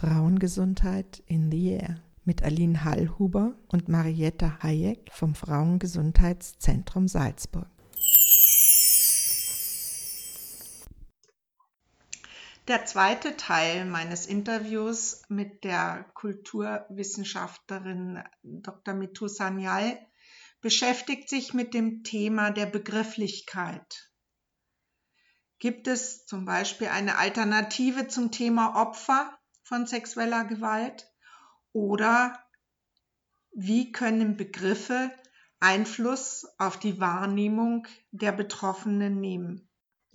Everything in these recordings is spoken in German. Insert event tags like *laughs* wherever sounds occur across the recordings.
Frauengesundheit in the Air mit Aline Hallhuber und Marietta Hayek vom Frauengesundheitszentrum Salzburg. Der zweite Teil meines Interviews mit der Kulturwissenschaftlerin Dr. Mitu Sanyal beschäftigt sich mit dem Thema der Begrifflichkeit. Gibt es zum Beispiel eine Alternative zum Thema Opfer von sexueller Gewalt? Oder wie können Begriffe Einfluss auf die Wahrnehmung der Betroffenen nehmen?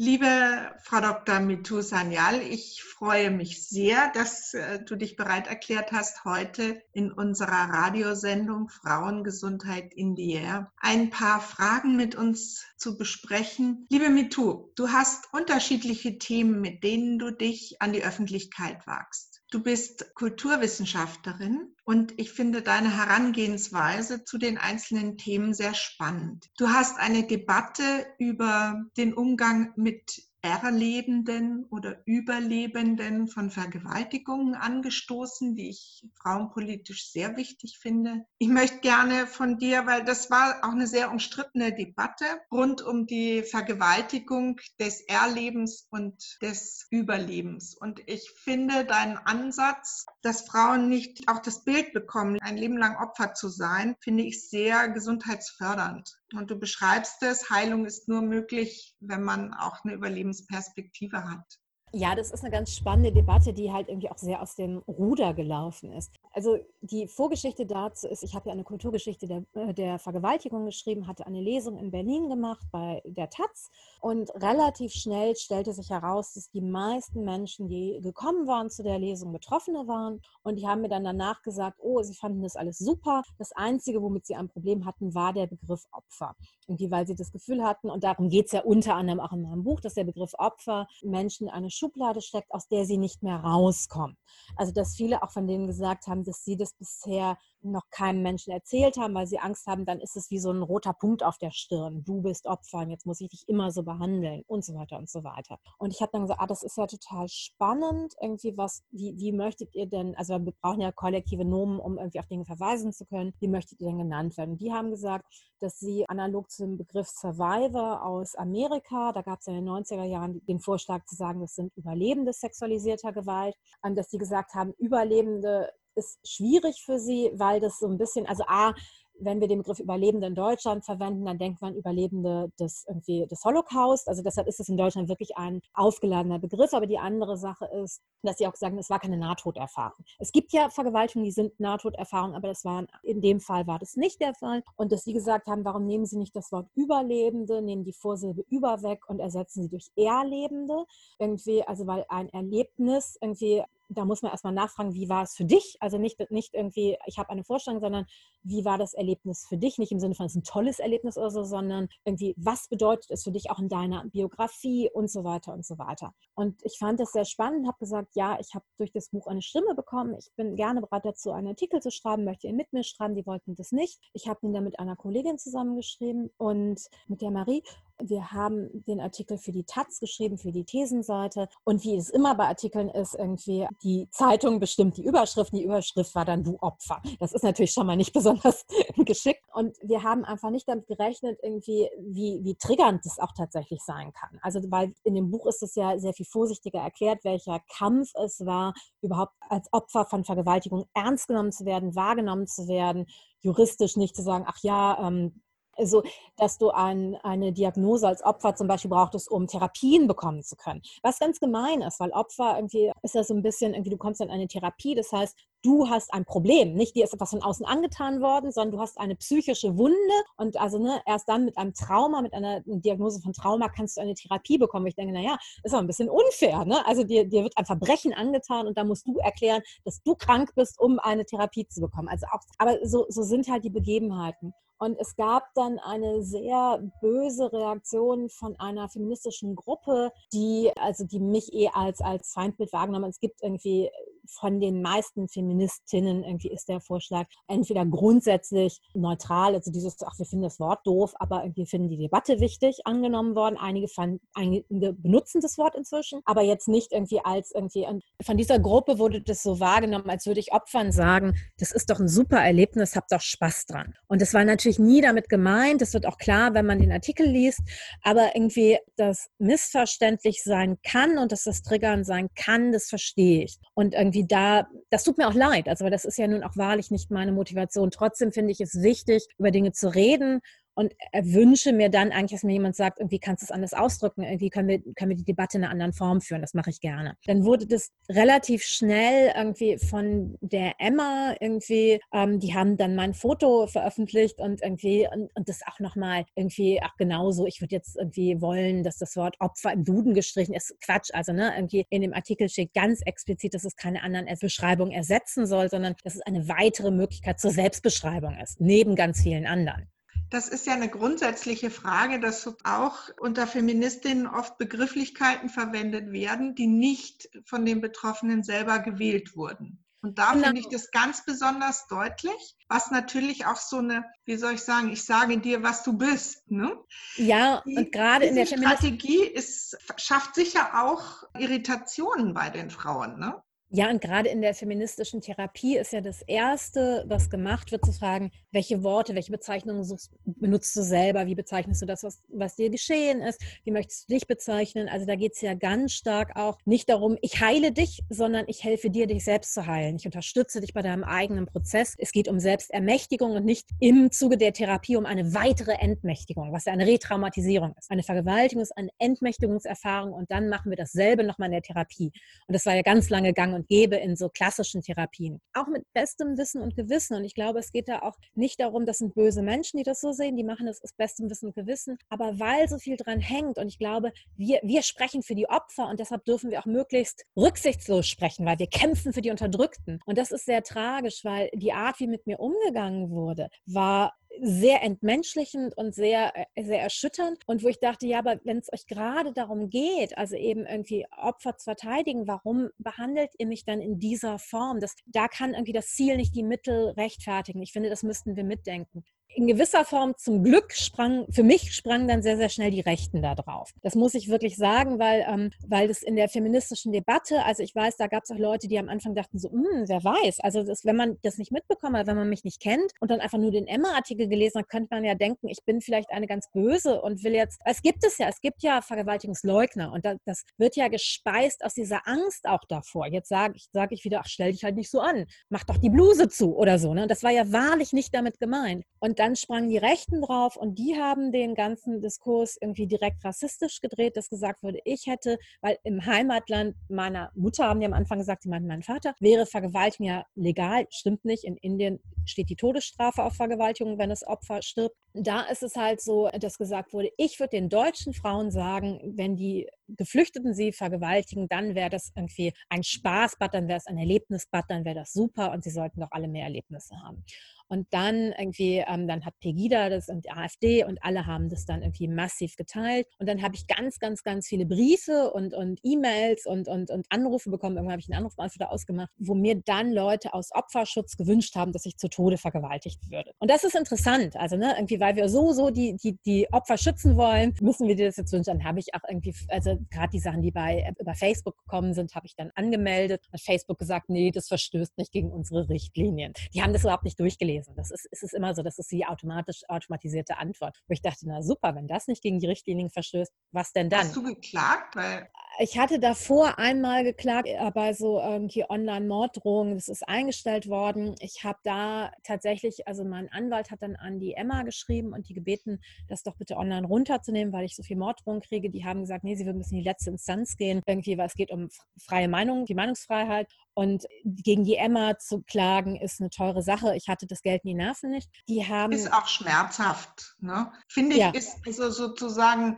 Liebe Frau Dr. Mitu Sanyal, ich freue mich sehr, dass äh, du dich bereit erklärt hast, heute in unserer Radiosendung Frauengesundheit in the Air ein paar Fragen mit uns zu besprechen. Liebe Mitu, du hast unterschiedliche Themen, mit denen du dich an die Öffentlichkeit wagst. Du bist Kulturwissenschaftlerin und ich finde deine Herangehensweise zu den einzelnen Themen sehr spannend. Du hast eine Debatte über den Umgang mit Erlebenden oder Überlebenden von Vergewaltigungen angestoßen, die ich frauenpolitisch sehr wichtig finde. Ich möchte gerne von dir, weil das war auch eine sehr umstrittene Debatte rund um die Vergewaltigung des Erlebens und des Überlebens. Und ich finde deinen Ansatz, dass Frauen nicht auch das Bild bekommen, ein Leben lang Opfer zu sein, finde ich sehr gesundheitsfördernd. Und du beschreibst es, Heilung ist nur möglich, wenn man auch eine Überlebensperspektive hat. Ja, das ist eine ganz spannende Debatte, die halt irgendwie auch sehr aus dem Ruder gelaufen ist. Also die Vorgeschichte dazu ist, ich habe ja eine Kulturgeschichte der, äh, der Vergewaltigung geschrieben, hatte eine Lesung in Berlin gemacht bei der Taz und relativ schnell stellte sich heraus, dass die meisten Menschen, die gekommen waren zu der Lesung, Betroffene waren und die haben mir dann danach gesagt, oh, sie fanden das alles super. Das Einzige, womit sie ein Problem hatten, war der Begriff Opfer. Irgendwie, weil sie das Gefühl hatten, und darum geht es ja unter anderem auch in meinem Buch, dass der Begriff Opfer Menschen eine Schublade steckt, aus der sie nicht mehr rauskommen. Also dass viele auch von denen gesagt haben, dass sie das bisher noch keinem Menschen erzählt haben, weil sie Angst haben, dann ist es wie so ein roter Punkt auf der Stirn. Du bist Opfer und jetzt muss ich dich immer so behandeln und so weiter und so weiter. Und ich habe dann gesagt, ah, das ist ja total spannend. Irgendwie was, wie, wie möchtet ihr denn, also wir brauchen ja kollektive Nomen, um irgendwie auf Dinge verweisen zu können. Wie möchtet ihr denn genannt werden? Die haben gesagt, dass sie analog zu dem Begriff Survivor aus Amerika, da gab es ja in den 90er Jahren den Vorschlag zu sagen, das sind Überlebende sexualisierter Gewalt, dass sie gesagt haben, Überlebende ist schwierig für sie, weil das so ein bisschen, also A, wenn wir den Begriff Überlebende in Deutschland verwenden, dann denkt man Überlebende des, irgendwie des Holocaust. Also deshalb ist es in Deutschland wirklich ein aufgeladener Begriff. Aber die andere Sache ist, dass sie auch sagen, es war keine Nahtoderfahrung. Es gibt ja Vergewaltigungen, die sind Nahtoderfahrungen, aber das war, in dem Fall war das nicht der Fall. Und dass sie gesagt haben, warum nehmen sie nicht das Wort Überlebende, nehmen die Vorsilbe über weg und ersetzen sie durch Erlebende. Irgendwie, also weil ein Erlebnis irgendwie da muss man erstmal nachfragen, wie war es für dich? Also nicht, nicht irgendwie, ich habe eine Vorstellung, sondern wie war das Erlebnis für dich? Nicht im Sinne von, es ist ein tolles Erlebnis oder so, sondern irgendwie, was bedeutet es für dich auch in deiner Biografie und so weiter und so weiter. Und ich fand das sehr spannend, habe gesagt, ja, ich habe durch das Buch eine Stimme bekommen. Ich bin gerne bereit dazu, einen Artikel zu schreiben, möchte ihr mit mir schreiben, die wollten das nicht. Ich habe ihn dann mit einer Kollegin zusammengeschrieben und mit der Marie wir haben den Artikel für die Taz geschrieben, für die Thesenseite. Und wie es immer bei Artikeln ist, irgendwie die Zeitung bestimmt die Überschrift. Die Überschrift war dann Du Opfer. Das ist natürlich schon mal nicht besonders *laughs* geschickt. Und wir haben einfach nicht damit gerechnet, irgendwie, wie, wie triggernd das auch tatsächlich sein kann. Also, weil in dem Buch ist es ja sehr viel vorsichtiger erklärt, welcher Kampf es war, überhaupt als Opfer von Vergewaltigung ernst genommen zu werden, wahrgenommen zu werden, juristisch nicht zu sagen, ach ja, ähm, also, dass du ein, eine Diagnose als Opfer zum Beispiel brauchtest, um Therapien bekommen zu können. Was ganz gemein ist, weil Opfer irgendwie ist das so ein bisschen, irgendwie du kommst in eine Therapie, das heißt, du hast ein Problem. Nicht dir ist etwas von außen angetan worden, sondern du hast eine psychische Wunde und also ne, erst dann mit einem Trauma, mit einer Diagnose von Trauma kannst du eine Therapie bekommen. Ich denke, naja, ist aber ein bisschen unfair. Ne? Also dir, dir wird ein Verbrechen angetan und da musst du erklären, dass du krank bist, um eine Therapie zu bekommen. Also auch, aber so, so sind halt die Begebenheiten. Und es gab dann eine sehr böse Reaktion von einer feministischen Gruppe, die, also die mich eh als, als Feindbild wahrgenommen. Es gibt irgendwie von den meisten Feministinnen irgendwie ist der Vorschlag entweder grundsätzlich neutral, also dieses, ach, wir finden das Wort doof, aber irgendwie finden die Debatte wichtig, angenommen worden. Einige, fanden, einige benutzen das Wort inzwischen, aber jetzt nicht irgendwie als irgendwie, von dieser Gruppe wurde das so wahrgenommen, als würde ich Opfern sagen, das ist doch ein super Erlebnis, habt doch Spaß dran. Und das war natürlich nie damit gemeint, das wird auch klar, wenn man den Artikel liest, aber irgendwie das missverständlich sein kann und dass das Triggern sein kann, das verstehe ich. Und irgendwie da, das tut mir auch leid, also das ist ja nun auch wahrlich nicht meine Motivation. Trotzdem finde ich es wichtig, über Dinge zu reden und wünsche mir dann eigentlich, dass mir jemand sagt, irgendwie kannst du es anders ausdrücken, irgendwie können wir, können wir die Debatte in einer anderen Form führen, das mache ich gerne. Dann wurde das relativ schnell irgendwie von der Emma irgendwie, ähm, die haben dann mein Foto veröffentlicht und irgendwie, und, und das auch nochmal irgendwie, ach genauso, ich würde jetzt irgendwie wollen, dass das Wort Opfer im Duden gestrichen ist, Quatsch, also ne, irgendwie in dem Artikel steht ganz explizit, dass es keine anderen Beschreibungen ersetzen soll, sondern dass es eine weitere Möglichkeit zur Selbstbeschreibung ist, neben ganz vielen anderen. Das ist ja eine grundsätzliche Frage, dass auch unter Feministinnen oft Begrifflichkeiten verwendet werden, die nicht von den Betroffenen selber gewählt wurden. Und da genau. finde ich das ganz besonders deutlich, was natürlich auch so eine, wie soll ich sagen, ich sage dir, was du bist. Ne? Ja, die, und gerade in der Strategie ist, schafft sicher auch Irritationen bei den Frauen. Ne? Ja, und gerade in der feministischen Therapie ist ja das Erste, was gemacht wird, zu fragen, welche Worte, welche Bezeichnungen benutzt du selber, wie bezeichnest du das, was, was dir geschehen ist, wie möchtest du dich bezeichnen. Also da geht es ja ganz stark auch nicht darum, ich heile dich, sondern ich helfe dir, dich selbst zu heilen. Ich unterstütze dich bei deinem eigenen Prozess. Es geht um Selbstermächtigung und nicht im Zuge der Therapie um eine weitere Entmächtigung, was ja eine Retraumatisierung ist. Eine Vergewaltigung ist eine Entmächtigungserfahrung und dann machen wir dasselbe nochmal in der Therapie. Und das war ja ganz lange gang und und gäbe in so klassischen Therapien. Auch mit bestem Wissen und Gewissen. Und ich glaube, es geht da auch nicht darum, das sind böse Menschen, die das so sehen, die machen das aus bestem Wissen und Gewissen. Aber weil so viel dran hängt und ich glaube, wir, wir sprechen für die Opfer und deshalb dürfen wir auch möglichst rücksichtslos sprechen, weil wir kämpfen für die Unterdrückten. Und das ist sehr tragisch, weil die Art, wie mit mir umgegangen wurde, war sehr entmenschlichend und sehr, äh, sehr erschütternd. Und wo ich dachte, ja, aber wenn es euch gerade darum geht, also eben irgendwie Opfer zu verteidigen, warum behandelt ihr mich dann in dieser Form? Das, da kann irgendwie das Ziel nicht die Mittel rechtfertigen. Ich finde, das müssten wir mitdenken in gewisser Form zum Glück sprang, für mich sprang dann sehr, sehr schnell die Rechten da drauf. Das muss ich wirklich sagen, weil, ähm, weil das in der feministischen Debatte, also ich weiß, da gab es auch Leute, die am Anfang dachten so, hm, wer weiß, also das, wenn man das nicht mitbekommen hat, wenn man mich nicht kennt und dann einfach nur den Emma-Artikel gelesen hat, könnte man ja denken, ich bin vielleicht eine ganz böse und will jetzt, es gibt es ja, es gibt ja Vergewaltigungsleugner und das, das wird ja gespeist aus dieser Angst auch davor. Jetzt sage ich, sag ich wieder, ach, stell dich halt nicht so an, mach doch die Bluse zu oder so. Ne? Und das war ja wahrlich nicht damit gemeint. Und dann sprangen die Rechten drauf und die haben den ganzen Diskurs irgendwie direkt rassistisch gedreht, dass gesagt wurde, ich hätte, weil im Heimatland meiner Mutter haben die am Anfang gesagt, sie meinten mein Vater, wäre Vergewaltigung ja legal, stimmt nicht. In Indien steht die Todesstrafe auf Vergewaltigung, wenn das Opfer stirbt. Da ist es halt so, dass gesagt wurde, ich würde den deutschen Frauen sagen, wenn die Geflüchteten sie vergewaltigen, dann wäre das irgendwie ein Spaßbad, dann wäre es ein Erlebnisbad, dann wäre das super und sie sollten doch alle mehr Erlebnisse haben. Und dann irgendwie, ähm, dann hat Pegida das und die AfD und alle haben das dann irgendwie massiv geteilt. Und dann habe ich ganz, ganz, ganz viele Briefe und, und E-Mails und, und, und Anrufe bekommen. Irgendwann habe ich einen Anrufbeantworter ausgemacht, wo mir dann Leute aus Opferschutz gewünscht haben, dass ich zu Tode vergewaltigt würde. Und das ist interessant. Also, ne, irgendwie, weil wir so, so die, die, die Opfer schützen wollen, müssen wir dir das jetzt wünschen. Dann habe ich auch irgendwie, also gerade die Sachen, die bei, äh, über Facebook gekommen sind, habe ich dann angemeldet. Hat Facebook gesagt, nee, das verstößt nicht gegen unsere Richtlinien. Die haben das überhaupt nicht durchgelesen lesen. Das ist, ist es immer so, das ist die automatisch automatisierte Antwort. Wo ich dachte, na super, wenn das nicht gegen die Richtlinien verstößt, was denn dann? Hast du geklagt? Weil ich hatte davor einmal geklagt äh, bei so irgendwie Online-Morddrohungen. Das ist eingestellt worden. Ich habe da tatsächlich, also mein Anwalt hat dann an die Emma geschrieben und die gebeten, das doch bitte online runterzunehmen, weil ich so viel Morddrohungen kriege. Die haben gesagt, nee, sie in die letzte Instanz gehen. Irgendwie, weil es geht um freie Meinung, die Meinungsfreiheit. Und gegen die Emma zu klagen, ist eine teure Sache. Ich hatte das Geld in die Nerven nicht. Die haben. Ist auch schmerzhaft, ne? Finde ich, ja. ist also sozusagen,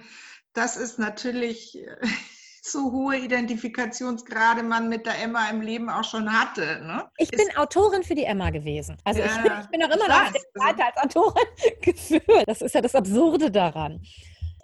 das ist natürlich *laughs* so hohe Identifikationsgrade man mit der Emma im Leben auch schon hatte. Ne? Ich bin ist, Autorin für die Emma gewesen. Also ja, ich, bin, *laughs* ich bin auch immer noch Seite als Autorin *laughs* geführt. Das ist ja das Absurde daran.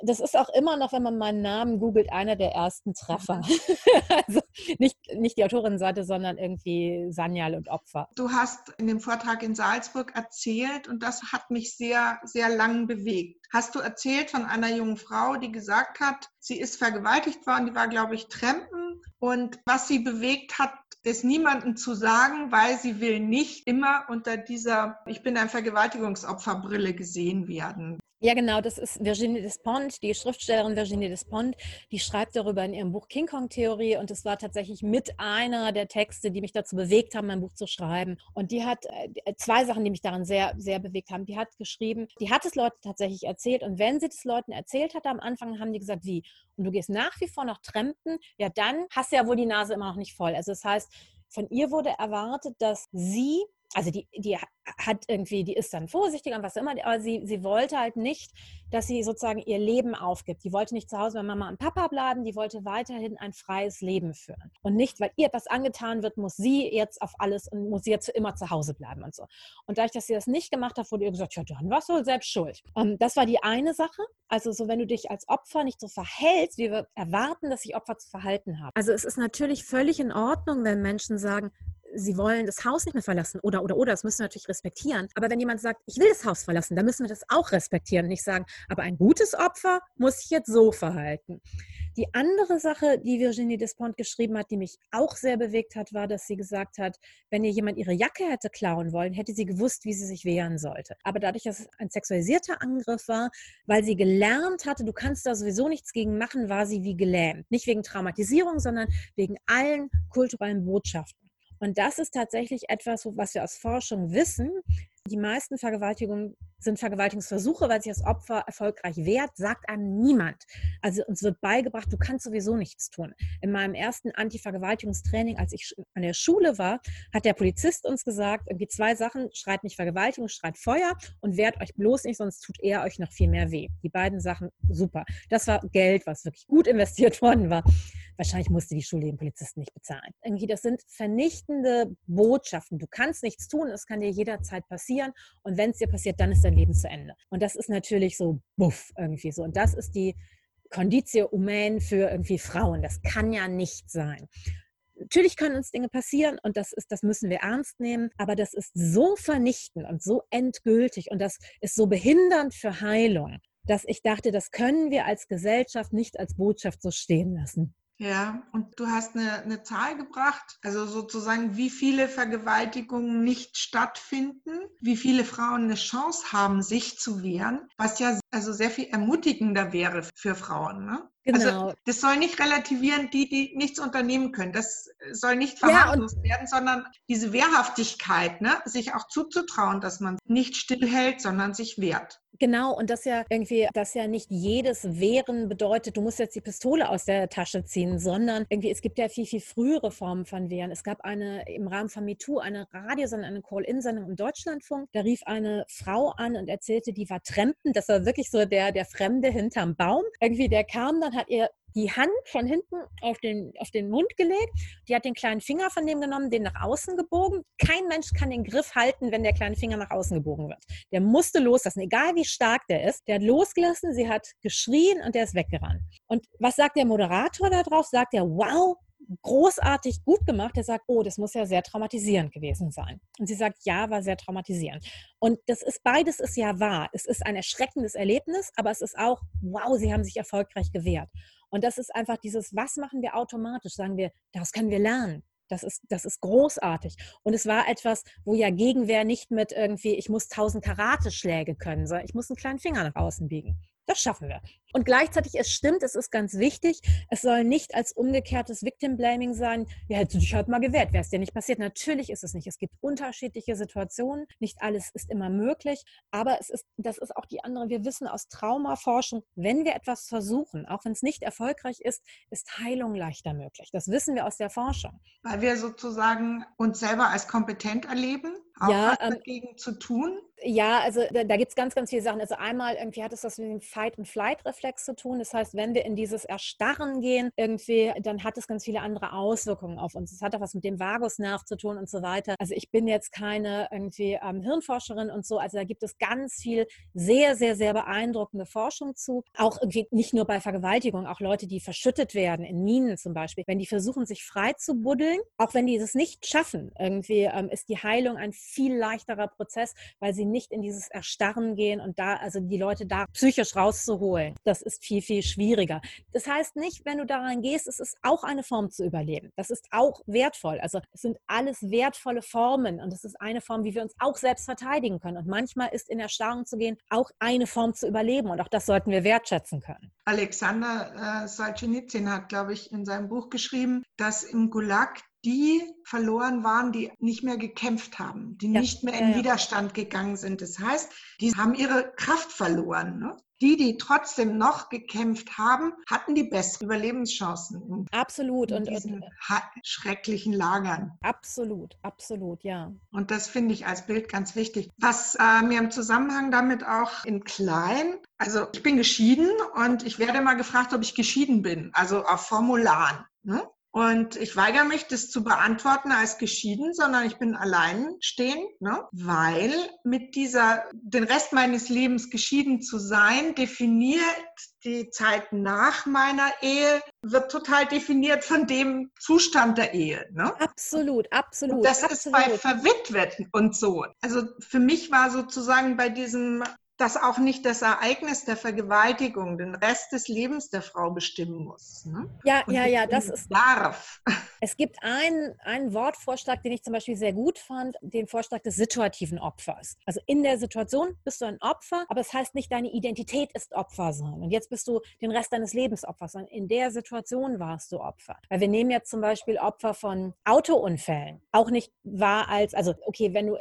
Das ist auch immer noch, wenn man meinen Namen googelt, einer der ersten Treffer. *laughs* also nicht, nicht die Autorinnenseite, sondern irgendwie Sanjal und Opfer. Du hast in dem Vortrag in Salzburg erzählt und das hat mich sehr, sehr lang bewegt. Hast du erzählt von einer jungen Frau, die gesagt hat, sie ist vergewaltigt worden, die war, glaube ich, Trempen und was sie bewegt hat, es niemandem zu sagen, weil sie will nicht immer unter dieser Ich bin ein Vergewaltigungsopferbrille gesehen werden. Ja, genau, das ist Virginie Despont, die Schriftstellerin Virginie Despont, die schreibt darüber in ihrem Buch King Kong Theorie und es war tatsächlich mit einer der Texte, die mich dazu bewegt haben, mein Buch zu schreiben. Und die hat äh, zwei Sachen, die mich daran sehr, sehr bewegt haben. Die hat geschrieben, die hat es Leuten tatsächlich erzählt und wenn sie es Leuten erzählt hat am Anfang, haben die gesagt, wie? Und du gehst nach wie vor noch Trempen, ja, dann hast du ja wohl die Nase immer noch nicht voll. Also das heißt, von ihr wurde erwartet, dass sie also die, die hat irgendwie, die ist dann vorsichtig und was immer, aber sie, sie wollte halt nicht, dass sie sozusagen ihr Leben aufgibt. Die wollte nicht zu Hause bei Mama und Papa bleiben, die wollte weiterhin ein freies Leben führen. Und nicht, weil ihr etwas angetan wird, muss sie jetzt auf alles und muss sie jetzt immer zu Hause bleiben und so. Und dadurch, dass sie das nicht gemacht hat, wurde ihr gesagt, ja, dann warst du wohl selbst schuld. Und ähm, das war die eine Sache. Also so, wenn du dich als Opfer nicht so verhältst, wie wir erwarten, dass sich Opfer zu verhalten haben. Also es ist natürlich völlig in Ordnung, wenn Menschen sagen, sie wollen das Haus nicht mehr verlassen oder, oder, oder, das müssen wir natürlich respektieren. Aber wenn jemand sagt, ich will das Haus verlassen, dann müssen wir das auch respektieren und nicht sagen, aber ein gutes Opfer muss sich jetzt so verhalten. Die andere Sache, die Virginie Despont geschrieben hat, die mich auch sehr bewegt hat, war, dass sie gesagt hat, wenn ihr jemand ihre Jacke hätte klauen wollen, hätte sie gewusst, wie sie sich wehren sollte. Aber dadurch, dass es ein sexualisierter Angriff war, weil sie gelernt hatte, du kannst da sowieso nichts gegen machen, war sie wie gelähmt. Nicht wegen Traumatisierung, sondern wegen allen kulturellen Botschaften. Und das ist tatsächlich etwas, was wir aus Forschung wissen. Die meisten Vergewaltigungen sind Vergewaltigungsversuche, weil sich das Opfer erfolgreich wehrt, sagt einem niemand. Also uns wird beigebracht, du kannst sowieso nichts tun. In meinem ersten Anti-Vergewaltigungstraining, als ich an der Schule war, hat der Polizist uns gesagt, irgendwie zwei Sachen, schreit nicht Vergewaltigung, schreit Feuer und wehrt euch bloß nicht, sonst tut er euch noch viel mehr weh. Die beiden Sachen, super. Das war Geld, was wirklich gut *laughs* investiert worden war. Wahrscheinlich musste die Schule den Polizisten nicht bezahlen. Irgendwie, das sind vernichtende Botschaften. Du kannst nichts tun, es kann dir jederzeit passieren. Und wenn es dir passiert, dann ist dein Leben zu Ende. Und das ist natürlich so buff irgendwie so. Und das ist die Conditio Humain für irgendwie Frauen. Das kann ja nicht sein. Natürlich können uns Dinge passieren und das ist, das müssen wir ernst nehmen, aber das ist so vernichtend und so endgültig und das ist so behindernd für Heilung, dass ich dachte, das können wir als Gesellschaft nicht als Botschaft so stehen lassen. Ja, und du hast eine, eine Zahl gebracht, also sozusagen, wie viele Vergewaltigungen nicht stattfinden, wie viele Frauen eine Chance haben, sich zu wehren, was ja also sehr viel ermutigender wäre für Frauen. Ne? Also genau. Also das soll nicht relativieren, die, die nichts unternehmen können. Das soll nicht verharmlost ja, werden, sondern diese Wehrhaftigkeit, ne? sich auch zuzutrauen, dass man nicht stillhält, sondern sich wehrt. Genau, und das ja irgendwie, dass ja nicht jedes Wehren bedeutet, du musst jetzt die Pistole aus der Tasche ziehen, sondern irgendwie, es gibt ja viel, viel frühere Formen von Wehren. Es gab eine im Rahmen von MeToo eine Radiosendung, eine Call-In-Sendung im Deutschlandfunk. Da rief eine Frau an und erzählte, die war Trempen. Das war wirklich so der, der Fremde hinterm Baum. Irgendwie, der kam dann, hat ihr die Hand von hinten auf den, auf den Mund gelegt. Die hat den kleinen Finger von dem genommen, den nach außen gebogen. Kein Mensch kann den Griff halten, wenn der kleine Finger nach außen gebogen wird. Der musste loslassen, egal wie stark der ist. Der hat losgelassen, sie hat geschrien und der ist weggerannt. Und was sagt der Moderator da drauf? Sagt er, wow, großartig gut gemacht. Er sagt, oh, das muss ja sehr traumatisierend gewesen sein. Und sie sagt, ja, war sehr traumatisierend. Und das ist beides ist ja wahr. Es ist ein erschreckendes Erlebnis, aber es ist auch, wow, sie haben sich erfolgreich gewehrt. Und das ist einfach dieses, was machen wir automatisch? Sagen wir, das können wir lernen. Das ist, das ist großartig. Und es war etwas, wo ja Gegenwehr nicht mit irgendwie, ich muss tausend Karateschläge können, sondern ich muss einen kleinen Finger nach außen biegen. Das schaffen wir. Und gleichzeitig, es stimmt, es ist ganz wichtig, es soll nicht als umgekehrtes Victim Blaming sein, ja, hättest du dich halt mal gewehrt, wäre es dir nicht passiert. Natürlich ist es nicht. Es gibt unterschiedliche Situationen, nicht alles ist immer möglich, aber es ist, das ist auch die andere, wir wissen aus Traumaforschung, wenn wir etwas versuchen, auch wenn es nicht erfolgreich ist, ist Heilung leichter möglich. Das wissen wir aus der Forschung. Weil wir sozusagen uns selber als kompetent erleben, auch ja, was ähm, dagegen zu tun. Ja, also da, da gibt es ganz, ganz viele Sachen. Also einmal irgendwie hat es das mit dem Fight-and-Flight-Reflex zu tun. Das heißt, wenn wir in dieses Erstarren gehen, irgendwie, dann hat es ganz viele andere Auswirkungen auf uns. Es hat auch was mit dem Vagusnerv zu tun und so weiter. Also ich bin jetzt keine irgendwie ähm, Hirnforscherin und so. Also da gibt es ganz viel sehr, sehr, sehr beeindruckende Forschung zu. Auch irgendwie nicht nur bei Vergewaltigung, auch Leute, die verschüttet werden, in Minen zum Beispiel, wenn die versuchen, sich frei zu buddeln, auch wenn die das nicht schaffen, irgendwie ähm, ist die Heilung ein viel leichterer Prozess, weil sie nicht in dieses Erstarren gehen und da, also die Leute da psychisch rauszuholen. Das ist viel, viel schwieriger. Das heißt nicht, wenn du daran gehst, es ist auch eine Form zu überleben. Das ist auch wertvoll. Also es sind alles wertvolle Formen und es ist eine Form, wie wir uns auch selbst verteidigen können. Und manchmal ist in Erstarrung zu gehen auch eine Form zu überleben und auch das sollten wir wertschätzen können. Alexander äh, Solzhenitsyn hat, glaube ich, in seinem Buch geschrieben, dass im Gulag die verloren waren, die nicht mehr gekämpft haben, die ja. nicht mehr in ja, ja. Widerstand gegangen sind. Das heißt, die haben ihre Kraft verloren. Ne? Die, die trotzdem noch gekämpft haben, hatten die besseren Überlebenschancen. Absolut. In und, diesen und, schrecklichen Lagern. Absolut, absolut, ja. Und das finde ich als Bild ganz wichtig. Was äh, mir im Zusammenhang damit auch in klein, also ich bin geschieden und ich werde mal gefragt, ob ich geschieden bin, also auf Formularen. Ne? Und ich weigere mich, das zu beantworten als geschieden, sondern ich bin alleinstehend, ne? weil mit dieser, den Rest meines Lebens geschieden zu sein, definiert die Zeit nach meiner Ehe, wird total definiert von dem Zustand der Ehe. Ne? Absolut, absolut. Und das absolut. ist bei Verwitweten und so. Also für mich war sozusagen bei diesem dass auch nicht das Ereignis der Vergewaltigung den Rest des Lebens der Frau bestimmen muss. Ne? Ja, Und ja, ja, das ist. Darf. *laughs* Es gibt einen, einen Wortvorschlag, den ich zum Beispiel sehr gut fand, den Vorschlag des situativen Opfers. Also in der Situation bist du ein Opfer, aber es das heißt nicht, deine Identität ist Opfer sein. Und jetzt bist du den Rest deines Lebens Opfer, sondern in der Situation warst du Opfer. Weil wir nehmen jetzt zum Beispiel Opfer von Autounfällen auch nicht wahr als, also okay, wenn du,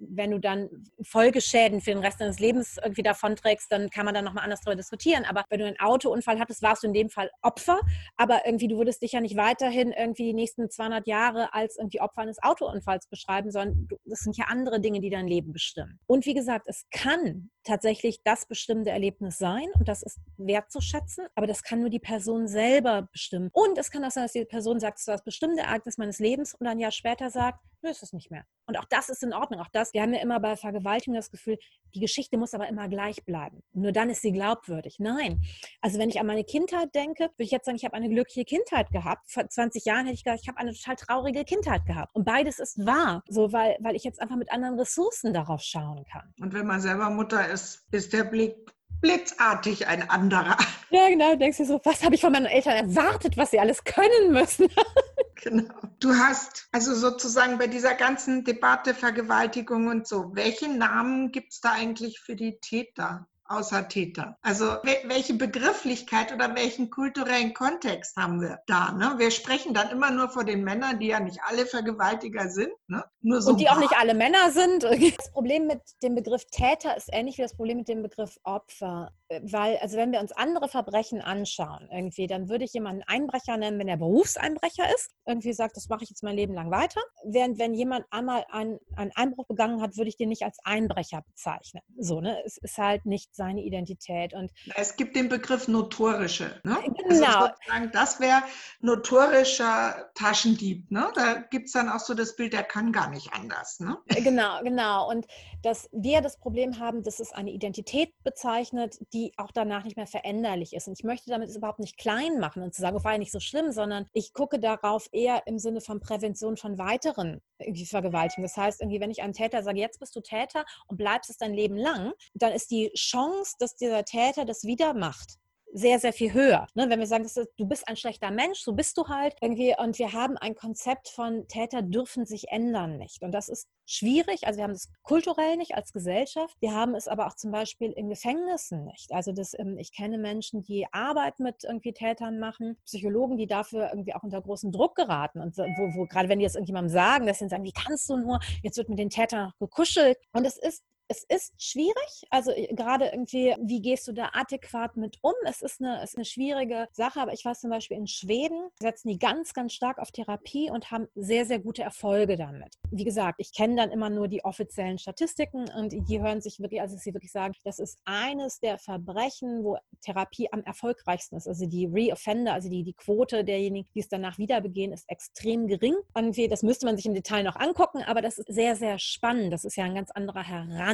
wenn du dann Folgeschäden für den Rest deines Lebens irgendwie davonträgst, dann kann man da nochmal anders darüber diskutieren. Aber wenn du einen Autounfall hattest, warst du in dem Fall Opfer. Aber irgendwie, du würdest dich ja nicht weiterhin irgendwie die nächsten 200 Jahre als irgendwie Opfer eines Autounfalls beschreiben, sondern das sind ja andere Dinge, die dein Leben bestimmen. Und wie gesagt, es kann tatsächlich das bestimmende Erlebnis sein und das ist wertzuschätzen, aber das kann nur die Person selber bestimmen. Und es kann auch sein, dass die Person sagt, es ist das bestimmte Ereignis meines Lebens und ein Jahr später sagt, nö, ist es nicht mehr. Und auch das ist in Ordnung. Auch das, wir haben ja immer bei Vergewaltigung das Gefühl, die Geschichte muss aber immer gleich bleiben. Nur dann ist sie glaubwürdig. Nein. Also wenn ich an meine Kindheit denke, würde ich jetzt sagen, ich habe eine glückliche Kindheit gehabt. Vor 20 Jahren hätte ich gesagt, ich habe eine total traurige Kindheit gehabt. Und beides ist wahr. So, weil, weil ich jetzt einfach mit anderen Ressourcen darauf schauen kann. Und wenn man selber Mutter ist, ist der Blick blitzartig ein anderer. Ja, genau. Du denkst dir so, was habe ich von meinen Eltern erwartet, was sie alles können müssen? *laughs* genau. Du hast also sozusagen bei dieser ganzen Debatte Vergewaltigung und so, welche Namen gibt es da eigentlich für die Täter? Außer Täter. Also welche Begrifflichkeit oder welchen kulturellen Kontext haben wir da? Ne? Wir sprechen dann immer nur vor den Männern, die ja nicht alle Vergewaltiger sind. Ne? Nur so Und die auch nicht alle Männer sind. Das Problem mit dem Begriff Täter ist ähnlich wie das Problem mit dem Begriff Opfer. Weil, also wenn wir uns andere Verbrechen anschauen, irgendwie, dann würde ich jemanden Einbrecher nennen, wenn er Berufseinbrecher ist. Irgendwie sagt, das mache ich jetzt mein Leben lang weiter. Während wenn jemand einmal einen, einen Einbruch begangen hat, würde ich den nicht als Einbrecher bezeichnen. So, ne? Es ist halt nicht seine Identität. Und es gibt den Begriff notorische. Ne? Genau. Also das wäre notorischer Taschendieb. Ne? Da gibt es dann auch so das Bild, der kann gar nicht anders. Ne? Äh, genau, genau. Und dass wir das Problem haben, dass es eine Identität bezeichnet, die auch danach nicht mehr veränderlich ist. Und ich möchte damit es überhaupt nicht klein machen und zu sagen, es war ja nicht so schlimm, sondern ich gucke darauf eher im Sinne von Prävention von weiteren irgendwie Vergewaltigungen. Das heißt, irgendwie, wenn ich einem Täter sage, jetzt bist du Täter und bleibst es dein Leben lang, dann ist die Chance, Chance, dass dieser Täter das wieder macht, sehr, sehr viel höher. Ne? Wenn wir sagen, ist, du bist ein schlechter Mensch, so bist du halt irgendwie. Und wir haben ein Konzept von Täter dürfen sich ändern nicht. Und das ist schwierig. Also wir haben es kulturell nicht als Gesellschaft. Wir haben es aber auch zum Beispiel in Gefängnissen nicht. Also das, ähm, ich kenne Menschen, die Arbeit mit irgendwie Tätern machen, Psychologen, die dafür irgendwie auch unter großen Druck geraten. Und wo, wo gerade wenn die das irgendjemandem sagen, dass sie sagen, wie kannst du nur, jetzt wird mit den Tätern gekuschelt. Und es ist es ist schwierig. Also äh, gerade irgendwie, wie gehst du da adäquat mit um? Es ist eine, ist eine schwierige Sache, aber ich weiß zum Beispiel in Schweden setzen die ganz, ganz stark auf Therapie und haben sehr, sehr gute Erfolge damit. Wie gesagt, ich kenne dann immer nur die offiziellen Statistiken und die hören sich wirklich, also sie wirklich sagen, das ist eines der Verbrechen, wo Therapie am erfolgreichsten ist. Also die Reoffender, also die, die Quote derjenigen, die es danach wieder begehen, ist extrem gering. Irgendwie, das müsste man sich im Detail noch angucken, aber das ist sehr, sehr spannend. Das ist ja ein ganz anderer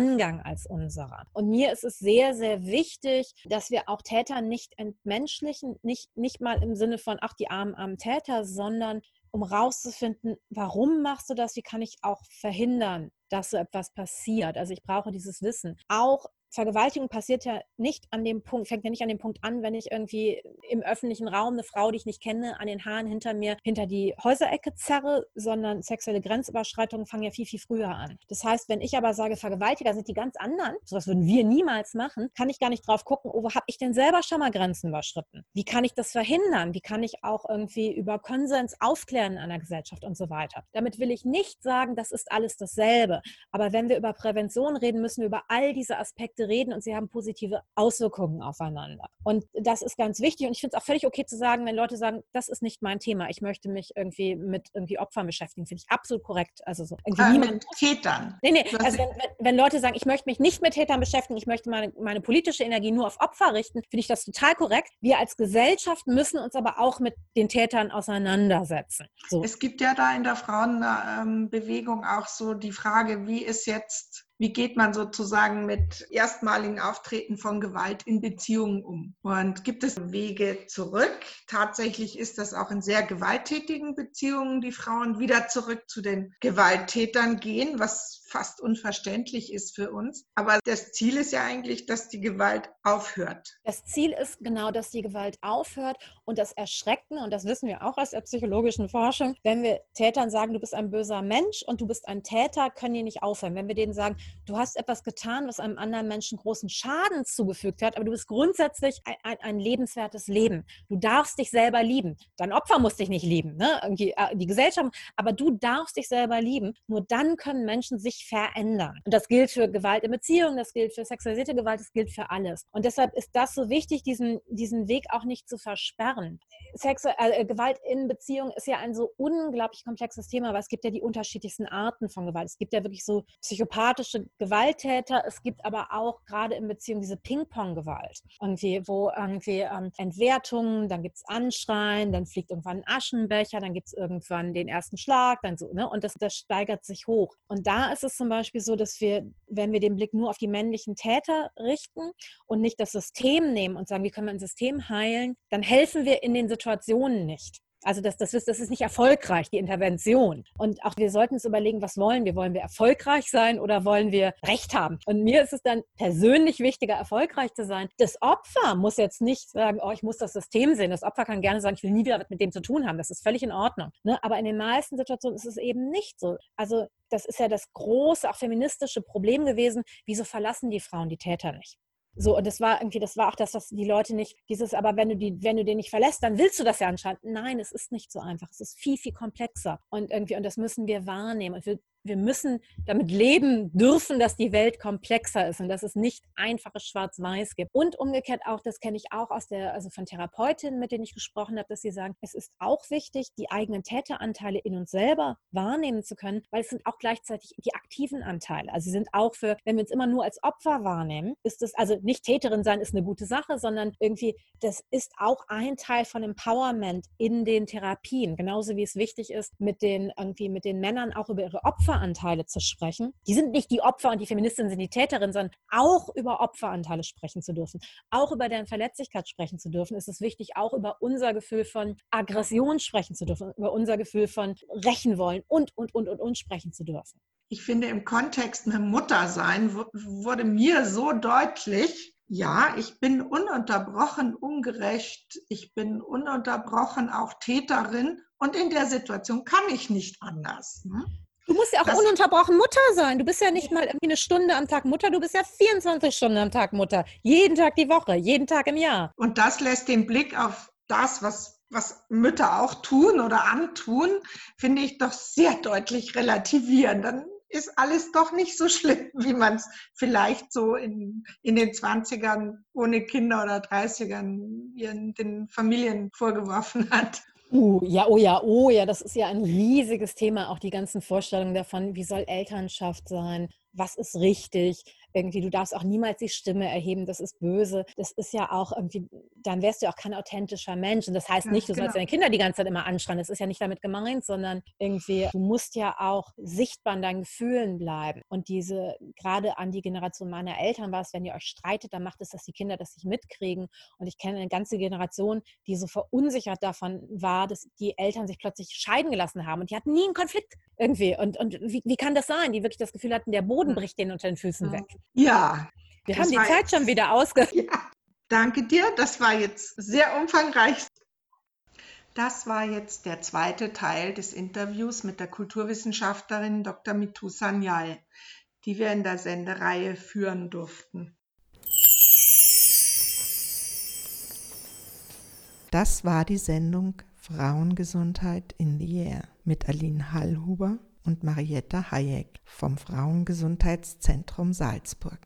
Herangang als unserer. Und mir ist es sehr, sehr wichtig, dass wir auch Täter nicht entmenschlichen, nicht, nicht mal im Sinne von, ach, die armen, armen Täter, sondern um rauszufinden, warum machst du das, wie kann ich auch verhindern, dass so etwas passiert. Also ich brauche dieses Wissen. Auch Vergewaltigung passiert ja nicht an dem Punkt, fängt ja nicht an dem Punkt an, wenn ich irgendwie im öffentlichen Raum eine Frau, die ich nicht kenne, an den Haaren hinter mir hinter die Häuserecke zerre, sondern sexuelle Grenzüberschreitungen fangen ja viel, viel früher an. Das heißt, wenn ich aber sage, Vergewaltiger sind die ganz anderen, sowas würden wir niemals machen, kann ich gar nicht drauf gucken, oh, wo habe ich denn selber schon mal Grenzen überschritten? Wie kann ich das verhindern? Wie kann ich auch irgendwie über Konsens aufklären in einer Gesellschaft und so weiter? Damit will ich nicht sagen, das ist alles dasselbe. Aber wenn wir über Prävention reden, müssen wir über all diese Aspekte reden und sie haben positive Auswirkungen aufeinander. Und das ist ganz wichtig. Und ich finde es auch völlig okay zu sagen, wenn Leute sagen, das ist nicht mein Thema, ich möchte mich irgendwie mit irgendwie Opfern beschäftigen, finde ich absolut korrekt. Also so irgendwie äh, niemand. Mit Tätern. Nee, nee. Also wenn, wenn, Leute sagen, ich möchte mich nicht mit Tätern beschäftigen, ich möchte meine, meine politische Energie nur auf Opfer richten, finde ich das total korrekt. Wir als Gesellschaft müssen uns aber auch mit den Tätern auseinandersetzen. So. Es gibt ja da in der Frauenbewegung auch so die Frage, wie ist jetzt wie geht man sozusagen mit erstmaligen Auftreten von Gewalt in Beziehungen um? Und gibt es Wege zurück? Tatsächlich ist das auch in sehr gewalttätigen Beziehungen, die Frauen wieder zurück zu den Gewalttätern gehen, was fast unverständlich ist für uns. Aber das Ziel ist ja eigentlich, dass die Gewalt aufhört. Das Ziel ist genau, dass die Gewalt aufhört und das Erschreckende, und das wissen wir auch aus der psychologischen Forschung, wenn wir Tätern sagen, du bist ein böser Mensch und du bist ein Täter, können die nicht aufhören. Wenn wir denen sagen, du hast etwas getan, was einem anderen Menschen großen Schaden zugefügt hat, aber du bist grundsätzlich ein, ein, ein lebenswertes Leben. Du darfst dich selber lieben. Dein Opfer muss dich nicht lieben, ne? äh, die Gesellschaft, aber du darfst dich selber lieben. Nur dann können Menschen sich verändern. Und das gilt für Gewalt in Beziehungen, das gilt für sexualisierte Gewalt, das gilt für alles. Und deshalb ist das so wichtig, diesen, diesen Weg auch nicht zu versperren. Sexu äh, Gewalt in Beziehungen ist ja ein so unglaublich komplexes Thema, weil es gibt ja die unterschiedlichsten Arten von Gewalt. Es gibt ja wirklich so psychopathische Gewalttäter, es gibt aber auch gerade in Beziehungen diese Ping-Pong-Gewalt. Wo irgendwie ähm, Entwertungen, dann gibt es Anschreien, dann fliegt irgendwann ein Aschenbecher, dann gibt es irgendwann den ersten Schlag, dann so, ne? Und das, das steigert sich hoch. Und da ist es zum Beispiel so, dass wir, wenn wir den Blick nur auf die männlichen Täter richten und nicht das System nehmen und sagen, wie können wir ein System heilen, dann helfen wir in den Situationen nicht. Also das, das, ist, das ist nicht erfolgreich, die Intervention. Und auch wir sollten uns überlegen, was wollen wir? Wollen wir erfolgreich sein oder wollen wir Recht haben? Und mir ist es dann persönlich wichtiger, erfolgreich zu sein. Das Opfer muss jetzt nicht sagen, oh, ich muss das System sehen. Das Opfer kann gerne sagen, ich will nie wieder mit dem zu tun haben. Das ist völlig in Ordnung. Ne? Aber in den meisten Situationen ist es eben nicht so. Also das ist ja das große, auch feministische Problem gewesen. Wieso verlassen die Frauen die Täter nicht? So, und das war irgendwie, das war auch das, was die Leute nicht, dieses, aber wenn du die, wenn du den nicht verlässt, dann willst du das ja anscheinend. Nein, es ist nicht so einfach. Es ist viel, viel komplexer. Und irgendwie, und das müssen wir wahrnehmen. Und wir wir müssen damit leben dürfen, dass die Welt komplexer ist und dass es nicht einfaches Schwarz-Weiß gibt. Und umgekehrt auch, das kenne ich auch aus der, also von Therapeutinnen, mit denen ich gesprochen habe, dass sie sagen, es ist auch wichtig, die eigenen Täteranteile in uns selber wahrnehmen zu können, weil es sind auch gleichzeitig die aktiven Anteile. Also sie sind auch für, wenn wir uns immer nur als Opfer wahrnehmen, ist es, also nicht Täterin sein ist eine gute Sache, sondern irgendwie, das ist auch ein Teil von Empowerment in den Therapien. Genauso wie es wichtig ist, mit den, irgendwie mit den Männern auch über ihre Opfer Opferanteile zu sprechen. Die sind nicht die Opfer und die Feministinnen sind die Täterin, sondern auch über Opferanteile sprechen zu dürfen, auch über deren Verletzlichkeit sprechen zu dürfen, ist es wichtig, auch über unser Gefühl von Aggression sprechen zu dürfen, über unser Gefühl von rächen wollen und, und, und, und, und sprechen zu dürfen. Ich finde, im Kontext mit Muttersein wurde mir so deutlich, ja, ich bin ununterbrochen ungerecht, ich bin ununterbrochen auch Täterin und in der Situation kann ich nicht anders. Ne? Du musst ja auch das, ununterbrochen Mutter sein. Du bist ja nicht mal irgendwie eine Stunde am Tag Mutter, du bist ja 24 Stunden am Tag Mutter. Jeden Tag die Woche, jeden Tag im Jahr. Und das lässt den Blick auf das, was, was Mütter auch tun oder antun, finde ich doch sehr deutlich relativieren. Dann ist alles doch nicht so schlimm, *laughs* wie man es vielleicht so in, in den 20ern ohne Kinder oder 30ern ihren, den Familien vorgeworfen hat. Uh, ja, oh ja, oh ja, das ist ja ein riesiges Thema, auch die ganzen Vorstellungen davon, wie soll Elternschaft sein, was ist richtig, irgendwie, du darfst auch niemals die Stimme erheben, das ist böse. Das ist ja auch irgendwie, dann wärst du auch kein authentischer Mensch. Und das heißt nicht, du genau. sollst deine Kinder die ganze Zeit immer anschreien. Das ist ja nicht damit gemeint, sondern irgendwie, du musst ja auch sichtbar in deinen Gefühlen bleiben. Und diese, gerade an die Generation meiner Eltern war es, wenn ihr euch streitet, dann macht es, dass die Kinder das nicht mitkriegen. Und ich kenne eine ganze Generation, die so verunsichert davon war, dass die Eltern sich plötzlich scheiden gelassen haben. Und die hatten nie einen Konflikt irgendwie. Und, und wie, wie kann das sein? Die wirklich das Gefühl hatten, der Boden bricht denen unter den Füßen weg. Ja. Wir haben die Zeit schon wieder ausge... *laughs* Ja. Danke dir, das war jetzt sehr umfangreich. Das war jetzt der zweite Teil des Interviews mit der Kulturwissenschaftlerin Dr. Mitu Sanyal, die wir in der Sendereihe führen durften. Das war die Sendung Frauengesundheit in the Air mit Aline Hallhuber und Marietta Hayek vom Frauengesundheitszentrum Salzburg.